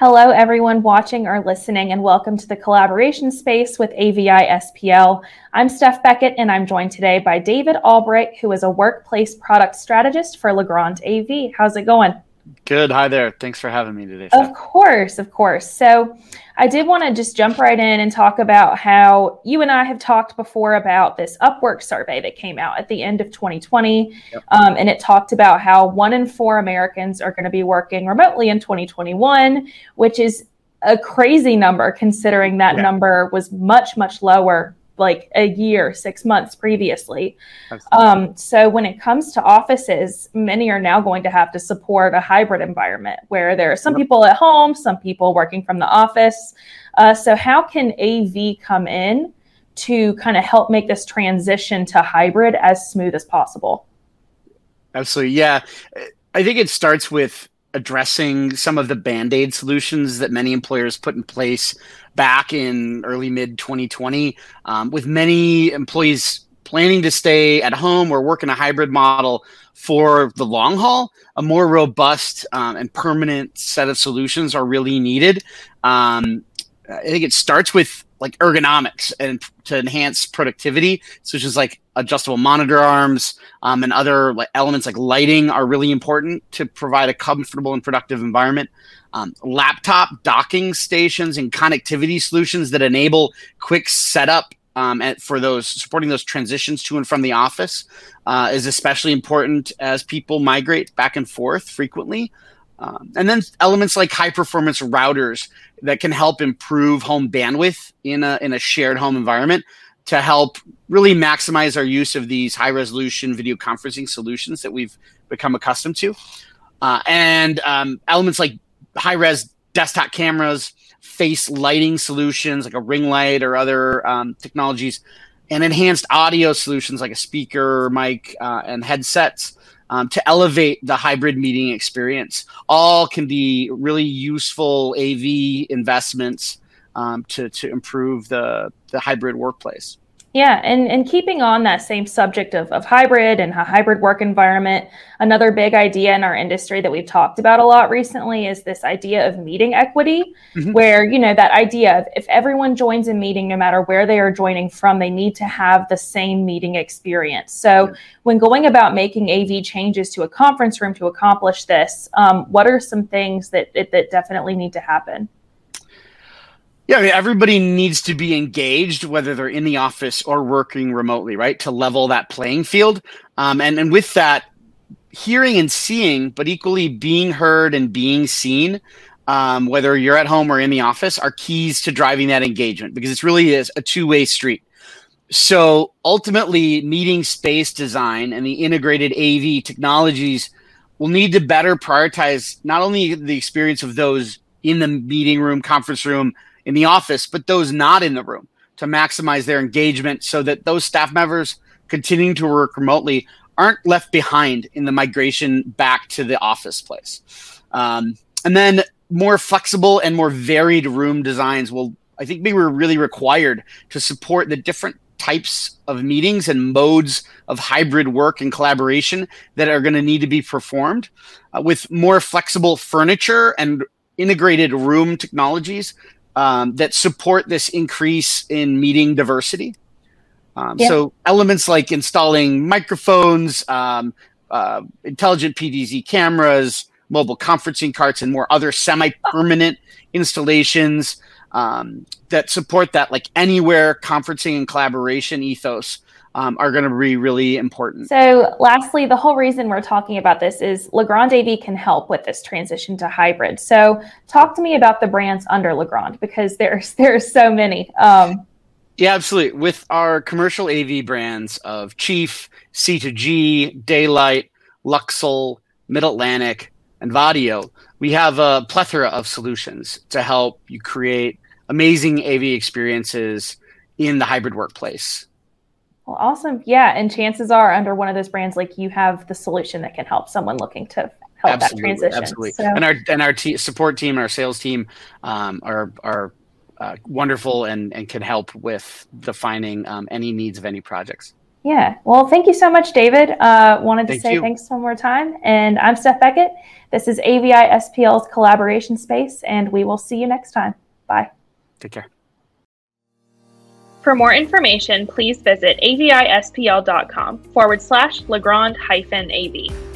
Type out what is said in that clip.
Hello, everyone watching or listening, and welcome to the collaboration space with AVI SPL. I'm Steph Beckett, and I'm joined today by David Albright, who is a workplace product strategist for Legrand AV. How's it going? Good. Hi there. Thanks for having me today. Of course, of course. So, I did want to just jump right in and talk about how you and I have talked before about this Upwork survey that came out at the end of 2020. Yep. Um, and it talked about how one in four Americans are going to be working remotely in 2021, which is a crazy number considering that yeah. number was much, much lower like a year, six months previously. Um, so when it comes to offices, many are now going to have to support a hybrid environment where there are some yep. people at home, some people working from the office. Uh, so how can AV come in to kind of help make this transition to hybrid as smooth as possible? Absolutely, yeah. I think it starts with addressing some of the band-aid solutions that many employers put in place back in early mid 2020 um, with many employees planning to stay at home or work in a hybrid model for the long haul. A more robust um, and permanent set of solutions are really needed. Um, i think it starts with like ergonomics and to enhance productivity such as like adjustable monitor arms um, and other like elements like lighting are really important to provide a comfortable and productive environment um, laptop docking stations and connectivity solutions that enable quick setup um, and for those supporting those transitions to and from the office uh, is especially important as people migrate back and forth frequently. Um, and then elements like high performance routers that can help improve home bandwidth in a, in a shared home environment to help really maximize our use of these high resolution video conferencing solutions that we've become accustomed to. Uh, and um, elements like high res desktop cameras, face lighting solutions like a ring light or other um, technologies, and enhanced audio solutions like a speaker, mic, uh, and headsets um, to elevate the hybrid meeting experience. All can be really useful AV investments um, to, to improve the, the hybrid workplace. Yeah, and, and keeping on that same subject of, of hybrid and a hybrid work environment, another big idea in our industry that we've talked about a lot recently is this idea of meeting equity, mm-hmm. where, you know, that idea of if everyone joins a meeting, no matter where they are joining from, they need to have the same meeting experience. So when going about making AV changes to a conference room to accomplish this, um, what are some things that, that definitely need to happen? Yeah, I mean, everybody needs to be engaged, whether they're in the office or working remotely, right? To level that playing field. Um, and, and with that, hearing and seeing, but equally being heard and being seen, um, whether you're at home or in the office, are keys to driving that engagement because it really is a two way street. So ultimately, meeting space design and the integrated AV technologies will need to better prioritize not only the experience of those in the meeting room, conference room, in the office, but those not in the room to maximize their engagement so that those staff members continuing to work remotely aren't left behind in the migration back to the office place. Um, and then more flexible and more varied room designs will, I think, be really required to support the different types of meetings and modes of hybrid work and collaboration that are going to need to be performed uh, with more flexible furniture and integrated room technologies um, that support this increase in meeting diversity. Um, yeah. So elements like installing microphones, um, uh, intelligent PTZ cameras, mobile conferencing carts, and more other semi-permanent installations um, that support that like anywhere conferencing and collaboration ethos um, are going to be really important. So, lastly, the whole reason we're talking about this is Legrand AV can help with this transition to hybrid. So, talk to me about the brands under Legrand because there's there's so many. Um, yeah, absolutely. With our commercial AV brands of Chief, C2G, Da-Lite, Luxul, Mid Atlantic, and Vaddio, we have a plethora of solutions to help you create amazing AV experiences in the hybrid workplace. Well, awesome. Yeah. And chances are, under one of those brands, like you have the solution that can help someone looking to help absolutely, that transition. Absolutely. So. And our and our support team our sales team um, are are uh, wonderful and and can help with defining um, any needs of any projects. Yeah. Well, thank you so much, David. Uh, wanted to thank say you. thanks one more time. And I'm Steph Beckett. This is AVI SPL's collaboration space, and we will see you next time. Bye. Take care. For more information, please visit avispl.com forward slash Legrand hyphen AV.